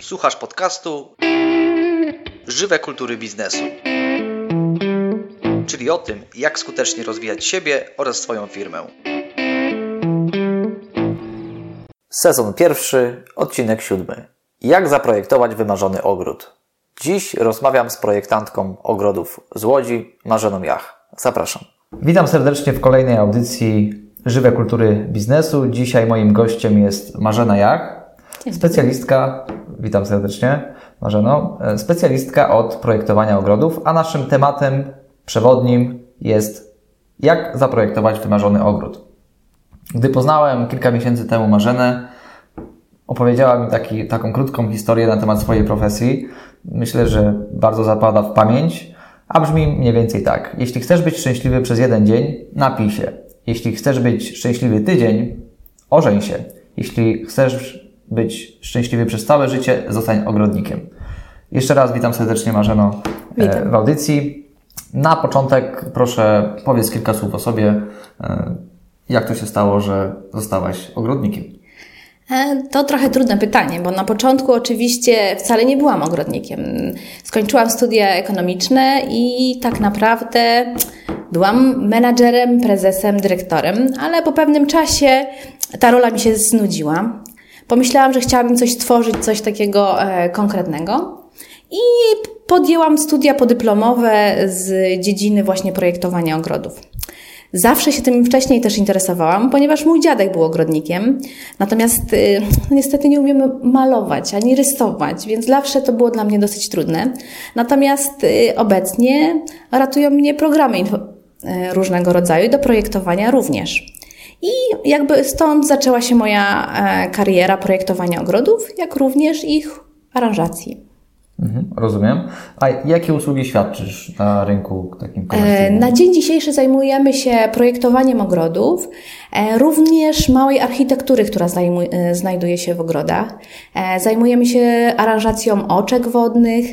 Słuchasz podcastu Żywe kultury biznesu. Czyli o tym, jak skutecznie rozwijać siebie oraz swoją firmę. Sezon pierwszy, odcinek siódmy. Jak zaprojektować wymarzony ogród? Dziś rozmawiam z projektantką ogrodów z Łodzi, Marzeną Jach. Zapraszam. Witam serdecznie w kolejnej audycji Żywe Kultury Biznesu. Dzisiaj moim gościem jest Marzena Jach, specjalistka, witam serdecznie Marzeno, specjalistka od projektowania ogrodów, a naszym tematem przewodnim jest jak zaprojektować wymarzony ogród. Gdy poznałem kilka miesięcy temu Marzenę, opowiedziała mi taki, taką krótką historię na temat swojej profesji. Myślę, że bardzo zapada w pamięć, a brzmi mniej więcej tak. Jeśli chcesz być szczęśliwy przez jeden dzień, napij się. Jeśli chcesz być szczęśliwy tydzień, ożeń się. Jeśli chcesz być szczęśliwy przez całe życie, zostań ogrodnikiem. Jeszcze raz witam serdecznie Marzeno Witam. w audycji. Na początek proszę powiedz kilka słów o sobie. E, Jak to się stało, że zostałaś ogrodnikiem? E, To trochę trudne pytanie, bo na początku oczywiście wcale nie byłam ogrodnikiem. Skończyłam studia ekonomiczne i tak naprawdę byłam menadżerem, prezesem, dyrektorem, ale po pewnym czasie ta rola mi się znudziła. Pomyślałam, że chciałabym coś stworzyć, coś takiego e, konkretnego. I podjęłam studia podyplomowe z dziedziny właśnie projektowania ogrodów. Zawsze się tym wcześniej też interesowałam, ponieważ mój dziadek był ogrodnikiem, natomiast y, no niestety nie umiemy malować ani rysować, więc zawsze to było dla mnie dosyć trudne. Natomiast y, obecnie ratują mnie programy y, różnego rodzaju do projektowania również. I jakby stąd zaczęła się moja e, kariera projektowania ogrodów, jak również ich aranżacji. Mhm, rozumiem. A jakie usługi świadczysz na rynku takim E, komercyjnym? Na dzień dzisiejszy zajmujemy się projektowaniem ogrodów, e, również małej architektury, która e, znajduje się w ogrodach. Zajmujemy się aranżacją oczek wodnych,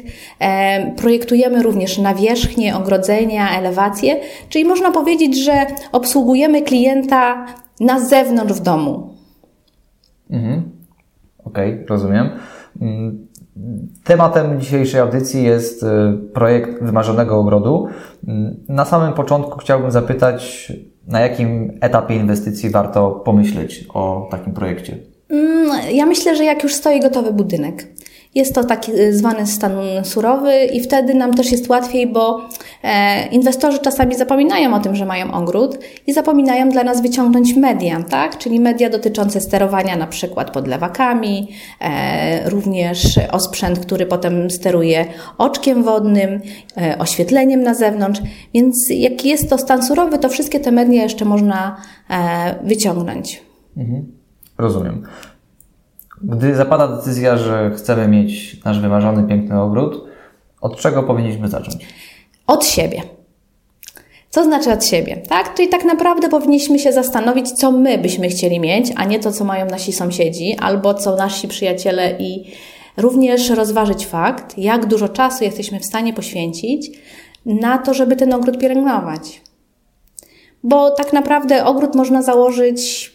projektujemy również nawierzchnie, ogrodzenia, elewacje, czyli można powiedzieć, że obsługujemy klienta na zewnątrz w domu. Mhm. Okej, rozumiem. Tematem dzisiejszej audycji jest y, projekt wymarzonego ogrodu. Na samym początku chciałbym zapytać, na jakim etapie inwestycji warto pomyśleć o takim projekcie? Mm, Ja myślę, że jak już stoi gotowy budynek. Jest to taki y, zwany stan surowy i wtedy nam też jest łatwiej, bo e, inwestorzy czasami zapominają o tym, że mają ogród i zapominają dla nas wyciągnąć media, tak? Czyli media dotyczące sterowania na przykład podlewakami, e, również osprzęt, który potem steruje oczkiem wodnym, e, oświetleniem na zewnątrz. Więc jak jest to stan surowy, to wszystkie te media jeszcze można wyciągnąć. Rozumiem. Gdy zapada decyzja, że chcemy mieć nasz wymarzony, piękny ogród, od czego powinniśmy zacząć? Od siebie. Co znaczy od siebie, tak? Czyli tak naprawdę powinniśmy się zastanowić, co my byśmy chcieli mieć, a nie to, co mają nasi sąsiedzi albo co nasi przyjaciele i również rozważyć fakt, jak dużo czasu jesteśmy w stanie poświęcić na to, żeby ten ogród pielęgnować. Bo tak naprawdę ogród można założyć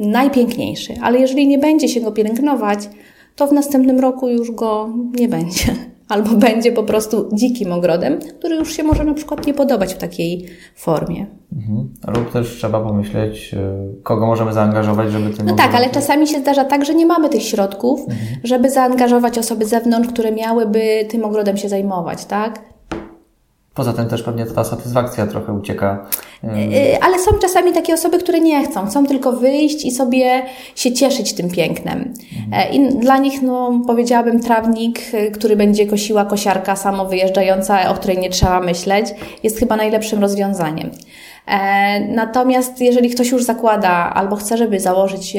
najpiękniejszy, ale jeżeli nie będzie się go pielęgnować, to w następnym roku już go nie będzie. Albo będzie po prostu dzikim ogrodem, który już się może na przykład nie podobać w takiej formie. Mhm. Lub też trzeba pomyśleć, y, kogo możemy zaangażować, żeby tym No tak, ale czasami się zdarza tak, że nie mamy tych środków, żeby zaangażować osoby z zewnątrz, które miałyby tym ogrodem się zajmować, tak? Poza tym też pewnie ta satysfakcja trochę ucieka. Y, Yy, Ale są czasami takie osoby, które nie chcą, chcą tylko wyjść i sobie się cieszyć tym pięknem. E, I dla nich, no, powiedziałabym, trawnik, y, który będzie kosiła kosiarka samo wyjeżdżająca, o której nie trzeba myśleć, jest chyba najlepszym rozwiązaniem. E, Natomiast jeżeli ktoś już zakłada albo chce, żeby założyć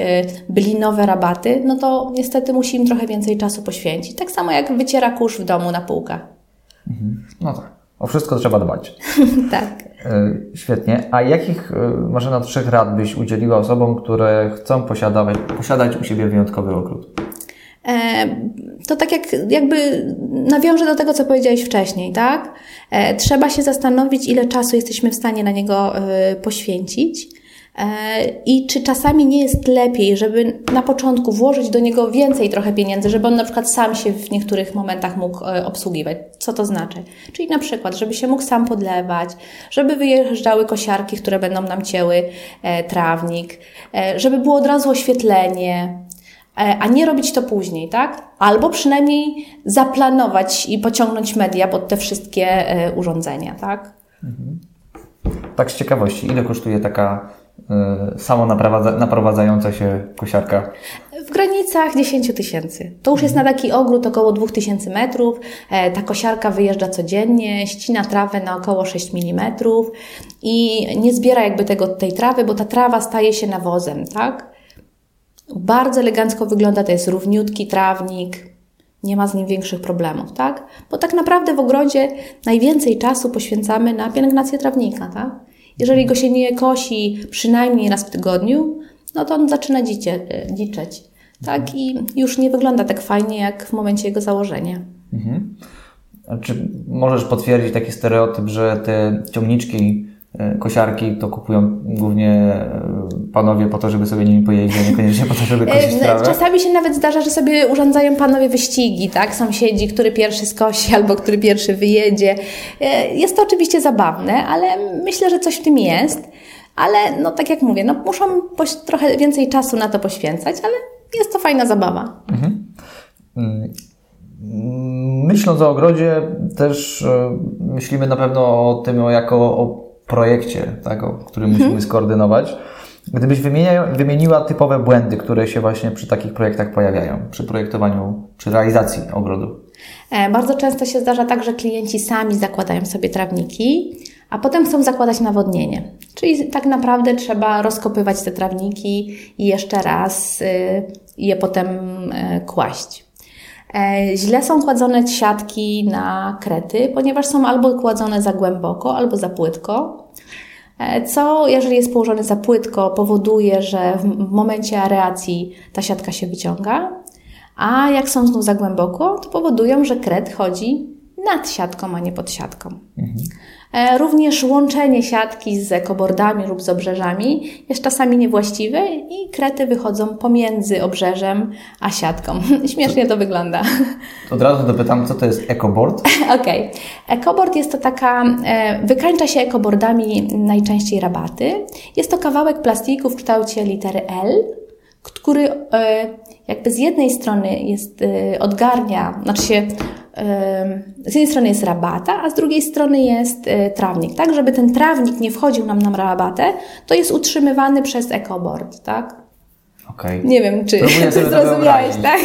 bylinowe rabaty, no to niestety musi im trochę więcej czasu poświęcić. Tak samo jak wyciera kurz w domu na półkach. No tak. O wszystko trzeba dbać. tak. Y, Świetnie. A jakich, y, Marzena, trzech rad byś udzieliła osobom, które chcą posiadać, posiadać u siebie wyjątkowy ogród? E, to tak jak jakby nawiążę do tego, co powiedziałeś wcześniej, tak? E, trzeba się zastanowić, ile czasu jesteśmy w stanie na niego e, poświęcić. I czy czasami nie jest lepiej, żeby na początku włożyć do niego więcej trochę pieniędzy, żeby on na przykład sam się w niektórych momentach mógł e, obsługiwać? Co to znaczy? Czyli na przykład, żeby się mógł sam podlewać, żeby wyjeżdżały kosiarki, które będą nam cięły e, trawnik, żeby było od razu oświetlenie, a nie robić to później, tak? Albo przynajmniej zaplanować i pociągnąć media pod te wszystkie urządzenia, tak? Mhm. Tak z ciekawości, ile kosztuje taka y, samo naprowadzająca się kosiarka? W granicach 10 tysięcy. To już jest na taki ogród około 2000 metrów. E, ta kosiarka wyjeżdża codziennie, ścina trawę na około 6 mm i nie zbiera jakby tego, tej trawy, bo ta trawa staje się nawozem, tak? Bardzo elegancko wygląda, to jest równiutki trawnik, nie ma z nim większych problemów, tak? Bo tak naprawdę w ogrodzie najwięcej czasu poświęcamy na pielęgnację trawnika, tak? Jeżeli go się nie kosi przynajmniej raz w tygodniu, no to on zaczyna dzicie, e, dziczeć, tak? I już nie wygląda tak fajnie jak w momencie jego założenia. Mhm. Czy możesz potwierdzić taki stereotyp, że te ciągniczki kosiarki to kupują głównie e, panowie po to, żeby sobie nimi pojeździć, niekoniecznie po to, żeby kosić e, trawę. Czasami się nawet zdarza, że sobie urządzają panowie wyścigi, tak? Sąsiedzi, który pierwszy skosi albo który pierwszy wyjedzie. Jest to oczywiście zabawne, ale myślę, że coś w tym jest. Ale no tak jak mówię, no muszą trochę więcej czasu na to poświęcać, ale jest to fajna zabawa. Mhm. Mm, myśląc o ogrodzie, też myślimy na pewno o tym jako o projekcie, tak, o którym mhm. musimy skoordynować. Gdybyś wymienia, wymieniła typowe błędy, które się właśnie przy takich projektach pojawiają, przy projektowaniu, przy realizacji ogrodu. E, bardzo często się zdarza tak, że klienci sami zakładają sobie trawniki, a potem chcą zakładać nawodnienie. Czyli tak naprawdę trzeba rozkopywać te trawniki i jeszcze raz y, je potem y, kłaść. E, źle są kładzone siatki na krety, ponieważ są albo kładzone za głęboko, albo za płytko. E, co, jeżeli jest położone za płytko, powoduje, że w momencie areacji ta siatka się wyciąga, a jak są znów za głęboko, to powodują, że kret chodzi nad siatką, a nie pod siatką. Mhm. E, również łączenie siatki z ekobordami lub z obrzeżami jest czasami niewłaściwe i krety wychodzą pomiędzy obrzeżem a siatką. Śmiesznie to wygląda. To od razu dopytam, co to jest ekobord? Okej. Okay. Ekobord jest to taka, e, wykańcza się ekobordami najczęściej rabaty. Jest to kawałek plastiku w kształcie litery L, który e, jakby z jednej strony jest, odgarnia, znaczy się z jednej strony jest rabata, a z drugiej strony jest e, trawnik. Tak, żeby ten trawnik nie wchodził nam na rabatę, to jest utrzymywany przez EcoBoard, tak? Okay. Nie wiem, czy zrozumiałeś, tak?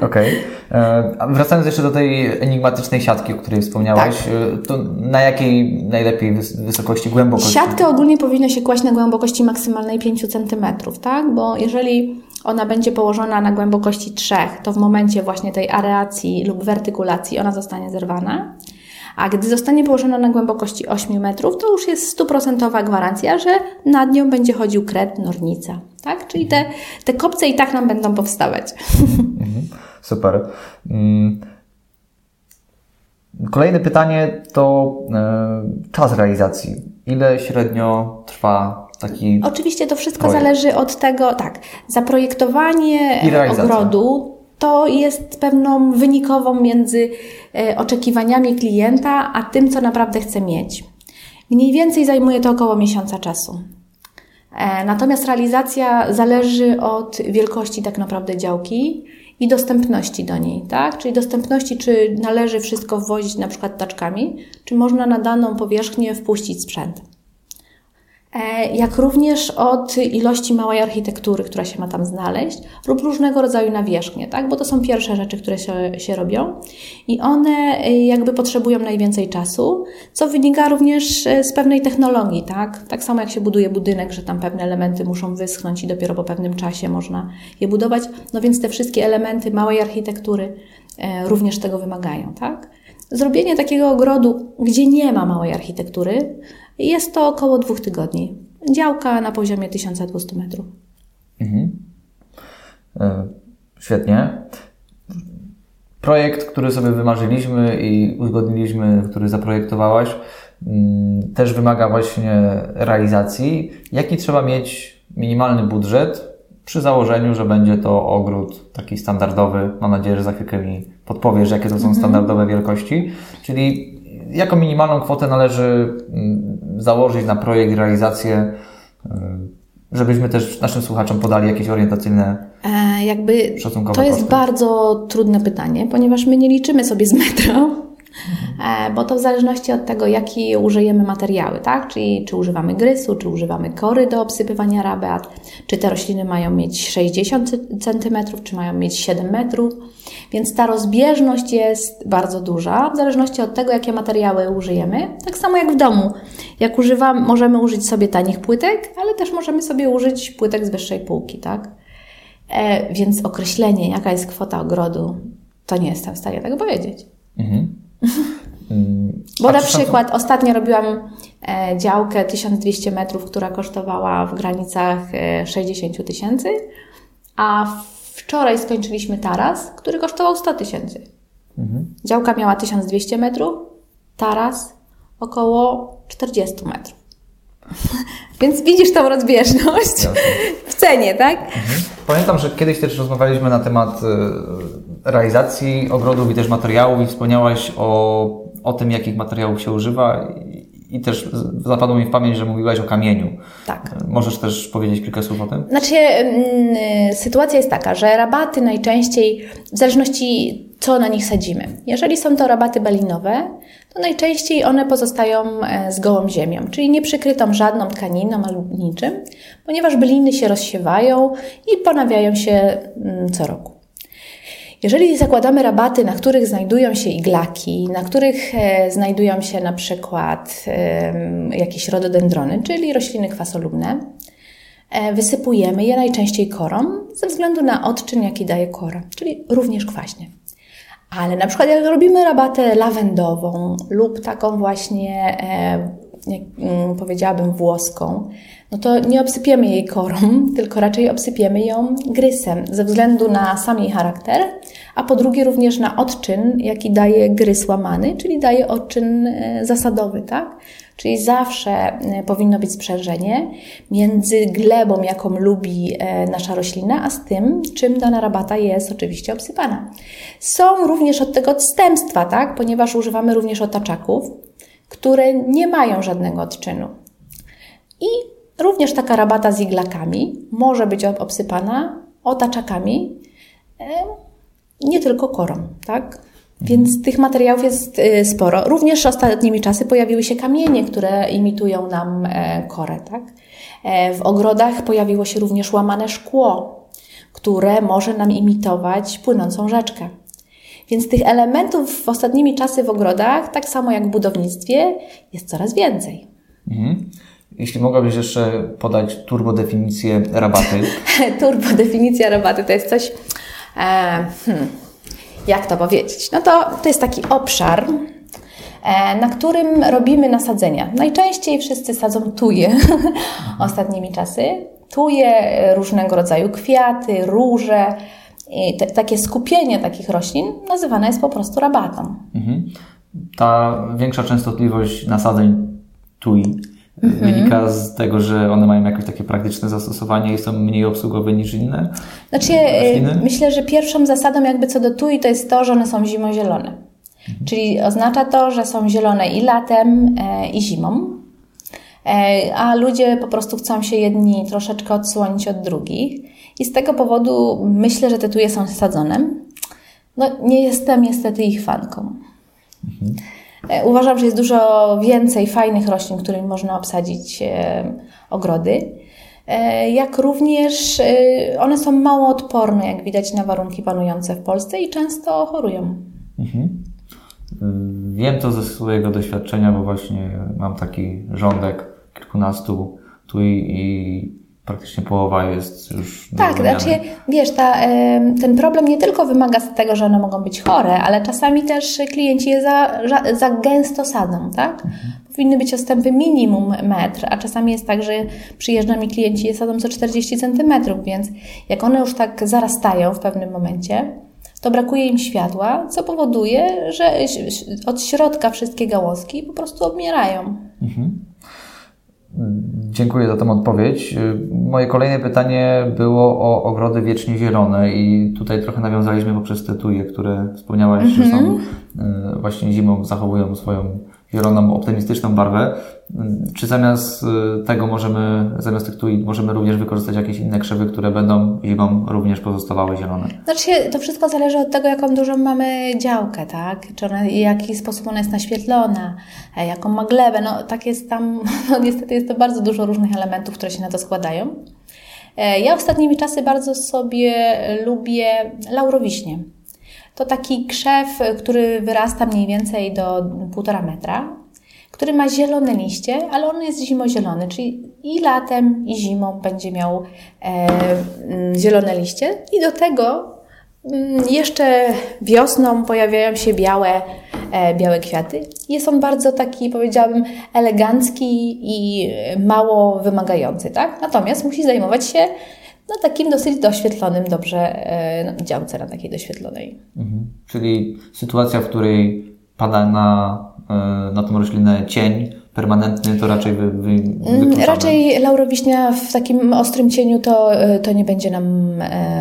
Okej. Okay. E, wracając jeszcze do tej enigmatycznej siatki, o której wspomniałaś, tak. E, to na jakiej najlepiej wysokości, głębokości? Siatkę ogólnie powinno się kłaść na głębokości maksymalnej 5 cm, tak? Bo jeżeli ona będzie położona na głębokości 3, to w momencie właśnie tej areacji lub wertykulacji ona zostanie zerwana. A gdy zostanie położona na głębokości 8 metrów, to już jest stuprocentowa gwarancja, że nad nią będzie chodził kret, nornica. Tak? Czyli te, te kopce i tak nam będą powstawać. Mhm. Super. Mm. Kolejne pytanie to e, czas realizacji. Ile średnio trwa taki. Oczywiście to wszystko projekt? zależy od tego, tak. Zaprojektowanie ogrodu to jest pewną wynikową między e, oczekiwaniami klienta, a tym, co naprawdę chce mieć. Mniej więcej zajmuje to około miesiąca czasu. E, natomiast realizacja zależy od wielkości tak naprawdę działki i dostępności do niej, tak? Czyli dostępności, czy należy wszystko wwozić na przykład taczkami, czy można na daną powierzchnię wpuścić sprzęt. E, jak również od ilości małej architektury, która się ma tam znaleźć, lub różnego rodzaju nawierzchnie, tak? bo to są pierwsze rzeczy, które się, się robią i one e, jakby potrzebują najwięcej czasu, co wynika również e, z pewnej technologii. Tak? tak samo jak się buduje budynek, że tam pewne elementy muszą wyschnąć i dopiero po pewnym czasie można je budować, no więc te wszystkie elementy małej architektury również tego wymagają. Tak? Zrobienie takiego ogrodu, gdzie nie ma małej architektury, jest to około dwóch tygodni. Działka na poziomie 1200 metrów. Mhm. E, świetnie. Projekt, który sobie wymarzyliśmy i uzgodniliśmy, który zaprojektowałaś, mm, też wymaga właśnie realizacji. Jaki trzeba mieć minimalny budżet przy założeniu, że będzie to ogród taki standardowy? Mam nadzieję, że za chwilkę mi podpowiesz, jakie to są standardowe wielkości. Czyli jaką minimalną kwotę należy mm, założyć na projekt, realizację, y, żebyśmy też naszym słuchaczom podali jakieś orientacyjne E, jakby to jest koszty. bardzo trudne pytanie, ponieważ my nie liczymy sobie z metra, e, bo to w zależności od tego, jaki użyjemy materiały, tak? Czyli czy używamy grysu, czy używamy kory do obsypywania rabat, czy te rośliny mają mieć 60 cm, czy mają mieć 7 metrów. Więc ta rozbieżność jest bardzo duża, w zależności od tego, jakie materiały użyjemy. Tak samo jak w domu. Jak używam, możemy użyć sobie tanich płytek, ale też możemy sobie użyć płytek z wyższej półki, tak? E, więc określenie, jaka jest kwota ogrodu, to nie jestem w stanie tego powiedzieć. Bo A na przykład ostatnio robiłam e, działkę 1200 metrów, która kosztowała w granicach e, 60 tysięcy, a wczoraj skończyliśmy taras, który kosztował 100 tysięcy. Działka miała 1200 metrów, taras około 40 metrów. Więc widzisz tą rozbieżność w cenie, tak? Pamiętam, że kiedyś też rozmawialiśmy na temat e, realizacji ogrodów i też materiałów i wspomniałaś o, o tym, jakich materiałów się używa i, też zapadło mi w pamięć, że mówiłaś o kamieniu. Tak. Możesz też powiedzieć kilka słów o tym? Znaczy, mm, sytuacja jest taka, że rabaty najczęściej, w zależności co na nich sadzimy. Jeżeli są to rabaty balinowe, to najczęściej one pozostają e, z gołą ziemią, czyli nie przykrytą żadną tkaniną albo niczym, ponieważ byliny się rozsiewają i ponawiają się mm, co roku. Jeżeli zakładamy rabaty, na których znajdują się iglaki, na których e, znajdują się na przykład jakieś rododendrony, czyli rośliny kwasolubne, e, wysypujemy je najczęściej korą ze względu na odczyn, jaki daje kora, czyli również kwaśnie. Ale na przykład jak robimy rabatę lawendową lub taką właśnie, e, mm, powiedziałabym, włoską, no to nie obsypiemy jej korą, tylko raczej obsypiemy ją grysem ze względu na sam jej charakter, a po drugie również na odczyn, jaki daje grys łamany, czyli daje odczyn e, zasadowy, tak? Czyli zawsze e, powinno być sprzężenie między glebą, jaką lubi e, nasza roślina, a z tym, czym dana rabata jest oczywiście obsypana. Są również od tego odstępstwa, tak? Ponieważ używamy również otaczaków, które nie mają żadnego odczynu. I również taka rabata z iglakami może być ob- obsypana otaczakami, nie tylko korą, tak? Więc tych materiałów jest y, sporo. Również ostatnimi czasy pojawiły się kamienie, które imitują nam e, korę, tak? E, W ogrodach pojawiło się również łamane szkło, które może nam imitować płynącą rzeczkę. Więc tych elementów w ostatnimi czasy w ogrodach, tak samo jak w budownictwie, jest coraz więcej. Mhm. Jeśli mogłabyś jeszcze podać turbo definicję rabaty. Turbo definicja rabaty to jest coś, e, hmm, jak to powiedzieć? No to, to jest taki obszar, e, na którym robimy nasadzenia. Najczęściej wszyscy sadzą tuje ostatnimi czasy. Tuje, e, różnego rodzaju kwiaty, róże. I te, takie skupienie takich roślin nazywane jest po prostu rabatą. Mhm. Ta większa częstotliwość nasadzeń tui Mhm. wynika z tego, że one mają jakieś takie praktyczne zastosowanie i są mniej obsługowe niż inne. Znaczy, Rośliny? myślę, że pierwszą zasadą jakby co do tui to jest to, że one są zimozielone. Czyli oznacza to, że są zielone i latem, e, i zimą. E, a ludzie po prostu chcą się jedni troszeczkę odsłonić od drugich. I z tego powodu myślę, że te tuje są sadzone. No, nie jestem niestety ich fanką. E, Uważam, że jest dużo więcej fajnych roślin, którymi można obsadzić e, ogrody. E, Jak również e, one są mało odporne, jak widać, na warunki panujące w Polsce i często chorują. Mhm. Wiem to ze swojego doświadczenia, bo właśnie mam taki rządek kilkunastu tui i praktycznie połowa jest już Tak, znaczy, wiesz, ta, ten problem nie tylko wymaga z tego, że one mogą być chore, ale czasami też klienci je za, za, gęsto sadzą, tak? Powinny być odstępy minimum metr, a czasami jest tak, że przyjeżdża mi klienci je sadzą co 40 centymetrów, więc jak one już tak zarastają w pewnym momencie, to brakuje im światła, co powoduje, że od środka wszystkie gałązki po prostu obmierają. Mhm. Dziękuję za tę odpowiedź. Moje kolejne pytanie było o ogrody wiecznie zielone i tutaj trochę nawiązaliśmy poprzez te tuje, które wspomniałaś, mm -hmm. że są mhm. e, właśnie zimą, zachowują swoją zieloną, optymistyczną barwę. Czy zamiast y, tego możemy, zamiast tych tui, możemy również wykorzystać jakieś inne krzewy, które będą zimą również pozostawały zielone? Znaczy, to wszystko zależy od tego, jaką dużą mamy działkę, tak? Czy ona, w jaki sposób ona jest naświetlona, e, jaką ma glebę. No, tak jest tam, no, niestety jest to bardzo dużo różnych elementów, które się na to składają. E, ja ostatnimi czasy bardzo sobie lubię laurowiśnie. To taki krzew, który wyrasta mniej więcej do półtora metra, który ma zielone liście, ale on jest zimozielony, czyli i latem, i zimą będzie miał e, mm, zielone liście. I do tego mm, jeszcze wiosną pojawiają się białe, e, białe kwiaty. Jest on bardzo taki, powiedziałabym, elegancki i mało wymagający, tak? Natomiast musi zajmować się no, takim dosyć doświetlonym dobrze e, no, działce na takiej doświetlonej. Mhm. Czyli sytuacja, w której pada na, e, na tą roślinę cień permanentny, to raczej wy, wy, mm, Raczej laurowiśnia w takim ostrym cieniu to, e, to nie będzie nam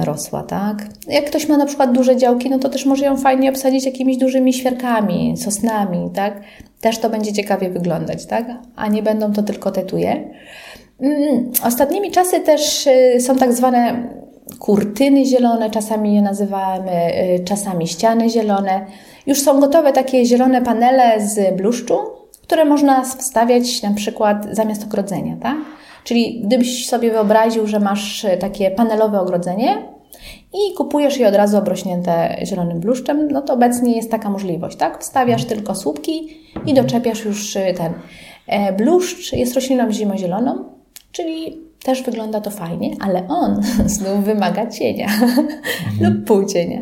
rosła, tak? Jak ktoś ma na przykład duże działki, no to też może ją fajnie obsadzić jakimiś dużymi świerkami, sosnami, tak? Też to będzie ciekawie wyglądać, tak? A nie będą to tylko tetuje. Mm, ostatnimi czasy też y, są tak zwane kurtyny zielone, czasami je nazywamy, y, czasami ściany zielone. Już są gotowe takie zielone panele z bluszczu, które można wstawiać na przykład zamiast ogrodzenia, tak? Czyli gdybyś sobie wyobraził, że masz y, takie panelowe ogrodzenie i kupujesz je od razu obrośnięte zielonym bluszczem, no to obecnie jest taka możliwość, tak? Wstawiasz tylko słupki i doczepiasz już ten. E, bluszcz jest rośliną zimozieloną, Czyli też wygląda to fajnie, ale on znów wymaga cienia mhm. lub półcienia.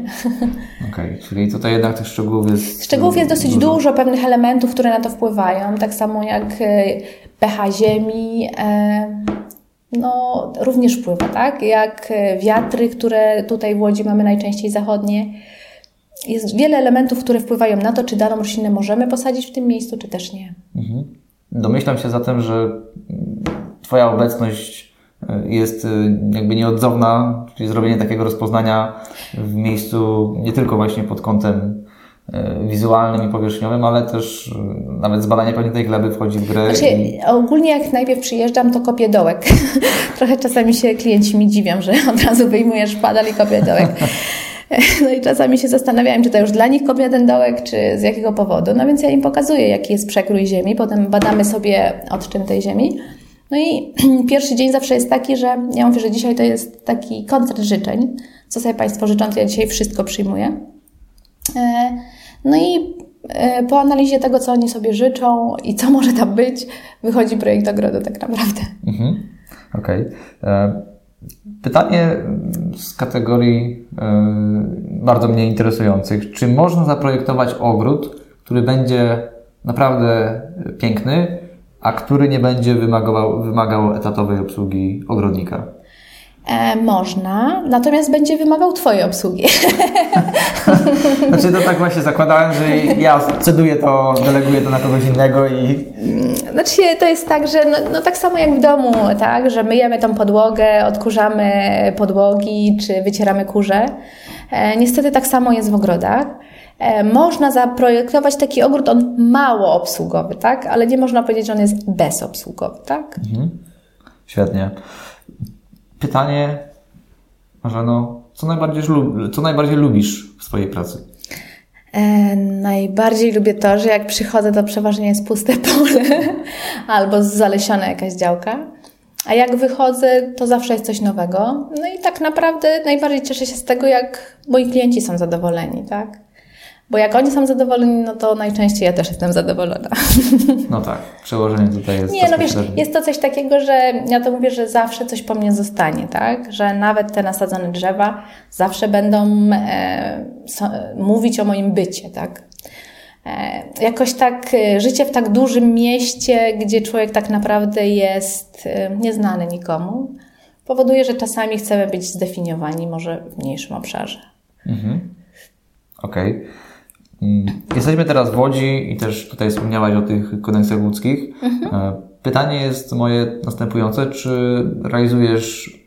Okej, okay, czyli tutaj jednak tych szczegółów jest. Szczegółów jest dosyć dużo. dużo. pewnych elementów, które na to wpływają, tak samo jak e, pH ziemi. E, no, również wpływa, tak? Jak e, wiatry, które tutaj w Łodzi mamy najczęściej zachodnie. Jest wiele elementów, które wpływają na to, czy daną roślinę możemy posadzić w tym miejscu, czy też nie. Mhm. Domyślam się zatem, że Twoja obecność e, jest e, jakby nieodzowna, czyli zrobienie takiego rozpoznania w miejscu nie tylko właśnie pod kątem e, wizualnym i powierzchniowym, ale też nawet zbadanie pewnie tej gleby wchodzi w grę. Znaczy, i... Ogólnie jak najpierw przyjeżdżam, to kopię dołek. Trochę czasami się klienci mi dziwią, że od razu wyjmujesz padal i kopię dołek. No i czasami się zastanawiałem, czy to już dla nich kopię ten dołek, czy z jakiego powodu. No więc ja im pokazuję, jaki jest przekrój ziemi, potem badamy sobie odczyn tej ziemi. No i pierwszy dzień zawsze jest taki, że ja mówię, że dzisiaj to jest taki koncert życzeń. Co sobie Państwo życzą, to ja dzisiaj wszystko przyjmuję. E, no i e, po analizie tego, co oni sobie życzą i co może tam być, wychodzi projekt ogrodu tak naprawdę. Mhm. Okej. Okay. E, pytanie z kategorii bardzo mnie interesujących. Czy można zaprojektować ogród, który będzie naprawdę piękny, a który nie będzie wymagał, wymagał etatowej obsługi ogrodnika? E, można, natomiast będzie wymagał Twojej obsługi. znaczy to tak właśnie zakładałem, że ja ceduję to, deleguję to na kogoś innego i... Znaczy to jest tak, że no, no, tak samo jak w domu, tak, że myjemy tą podłogę, odkurzamy podłogi, czy wycieramy kurze. E, niestety tak samo jest w ogrodach. E, można zaprojektować taki ogród, on mało obsługowy, tak? Ale nie można powiedzieć, że on jest bezobsługowy, tak? Mhm. Świetnie. Pytanie, Marzeno, co najbardziej, co najbardziej lubisz w swojej pracy? E, najbardziej lubię to, że jak przychodzę, to przeważnie jest puste pole albo zalesiona jakaś działka. A jak wychodzę, to zawsze jest coś nowego. No i tak naprawdę najbardziej cieszę się z tego, jak moi klienci są zadowoleni, tak? Bo jak oni są zadowoleni, no to najczęściej ja też jestem zadowolona. No tak, przełożenie tutaj jest. Nie, no wiesz, jest to coś takiego, że ja to mówię, że zawsze coś po mnie zostanie, tak? Że nawet te nasadzone drzewa zawsze będą e, so, mówić o moim bycie, tak? E, jakoś tak e, życie w tak dużym mieście, gdzie człowiek tak naprawdę jest e, nieznany nikomu, powoduje, że czasami chcemy być zdefiniowani może w mniejszym obszarze. Mhm. Okej. Okay. Mm, jesteśmy teraz w Łodzi i też tutaj wspomniałaś o tych koneksjach łódzkich. Mhm. E, pytanie jest moje następujące. Czy realizujesz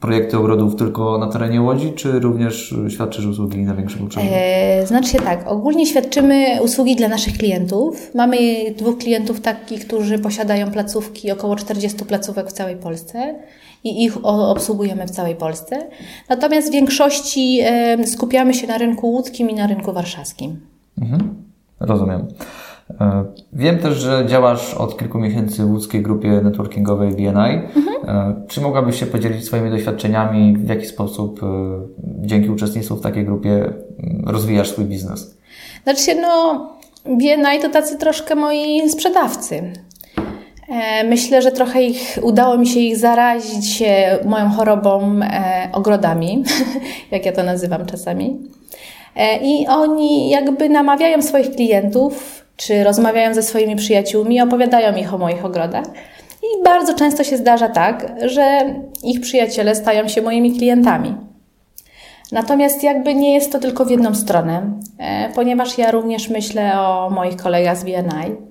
projekty ogrodów tylko na terenie Łodzi, czy również świadczysz usługi na większym obszarze? E, znaczy się tak, ogólnie świadczymy usługi dla naszych klientów. Mamy dwóch klientów takich, którzy posiadają placówki, około 40 placówek w całej Polsce i ich obsługujemy w całej Polsce. Natomiast w większości skupiamy się na rynku łódzkim i na rynku warszawskim. Mhm. Rozumiem. E, wiem też, że działasz od kilku miesięcy w łódzkiej grupie networkingowej BNI. Mhm. E, czy mogłabyś się podzielić swoimi doświadczeniami, w jaki sposób e, dzięki uczestnictwu w takiej grupie rozwijasz swój biznes? Znaczy się, no, BNI to tacy troszkę moi sprzedawcy. Myślę, że trochę ich, udało mi się ich zarazić moją chorobą ogrodami, jak ja to nazywam czasami. I oni jakby namawiają swoich klientów, czy rozmawiają ze swoimi przyjaciółmi, opowiadają ich o moich ogrodach. I bardzo często się zdarza tak, że ich przyjaciele stają się moimi klientami. Natomiast jakby nie jest to tylko w jedną stronę, ponieważ ja również myślę o moich kolegach z BNI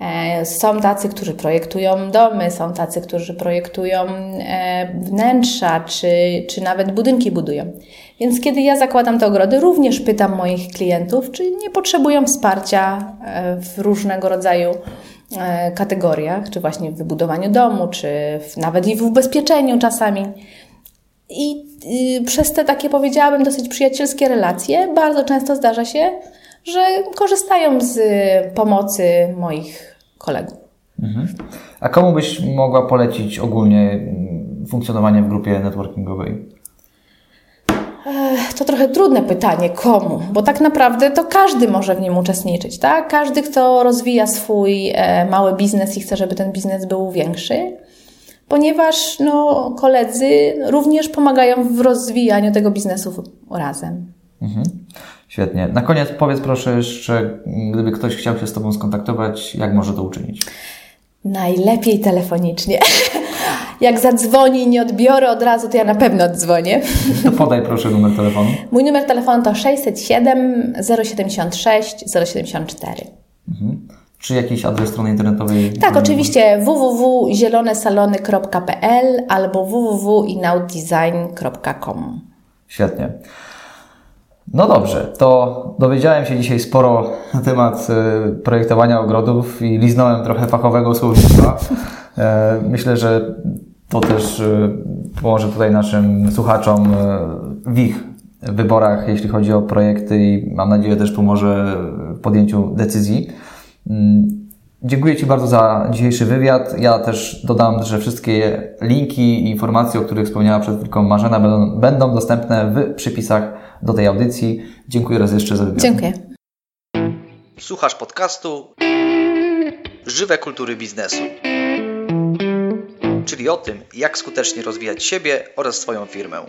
E, są tacy, którzy projektują domy, są tacy, którzy projektują e, wnętrza, czy, czy nawet budynki budują. Więc kiedy ja zakładam te ogrody, również pytam moich klientów, czy nie potrzebują wsparcia e, w różnego rodzaju kategoriach, czy właśnie w wybudowaniu domu, czy nawet i w ubezpieczeniu czasami. I y, przez te takie, powiedziałabym, dosyć przyjacielskie relacje, bardzo często zdarza się, że korzystają z pomocy moich kolegów. Mhm. A komu byś mogła polecić ogólnie mm, funkcjonowanie w grupie networkingowej? To trochę trudne pytanie, komu? Bo tak naprawdę to każdy może w nim uczestniczyć, tak? Każdy, kto rozwija swój e, mały biznes i chce, żeby ten biznes był większy, ponieważ no, koledzy również pomagają w rozwijaniu tego biznesu razem. Mhm. Świetnie. Na koniec powiedz proszę jeszcze, gdyby ktoś chciał się z Tobą skontaktować, jak może to uczynić? Najlepiej telefonicznie. Jak zadzwoni i nie odbiorę od razu, to ja na pewno oddzwonię. To podaj proszę numer telefonu. Mój numer telefonu to 607 076 074. Mhm. Czy jakiś adres strony internetowej? Tak, oczywiście www.zielonesalony.pl albo www.inauddesign.com. Świetnie. No dobrze, to dowiedziałem się dzisiaj sporo na temat e, projektowania ogrodów i liznąłem trochę fachowego słownictwa. E, myślę, że to też e, pomoże tutaj naszym słuchaczom w ich wyborach, jeśli chodzi o projekty i mam nadzieję też pomoże w podjęciu decyzji. Mm, dziękuję Ci bardzo za dzisiejszy wywiad. Ja też dodam, że wszystkie linki i informacje, o których wspomniała przed chwilką Marzena, będą, będą dostępne w przypisach do tej audycji. Dziękuję raz jeszcze za wywiad. Dziękuję. Słuchasz podcastu Żywe kultury biznesu. Czyli o tym, jak skutecznie rozwijać siebie oraz swoją firmę.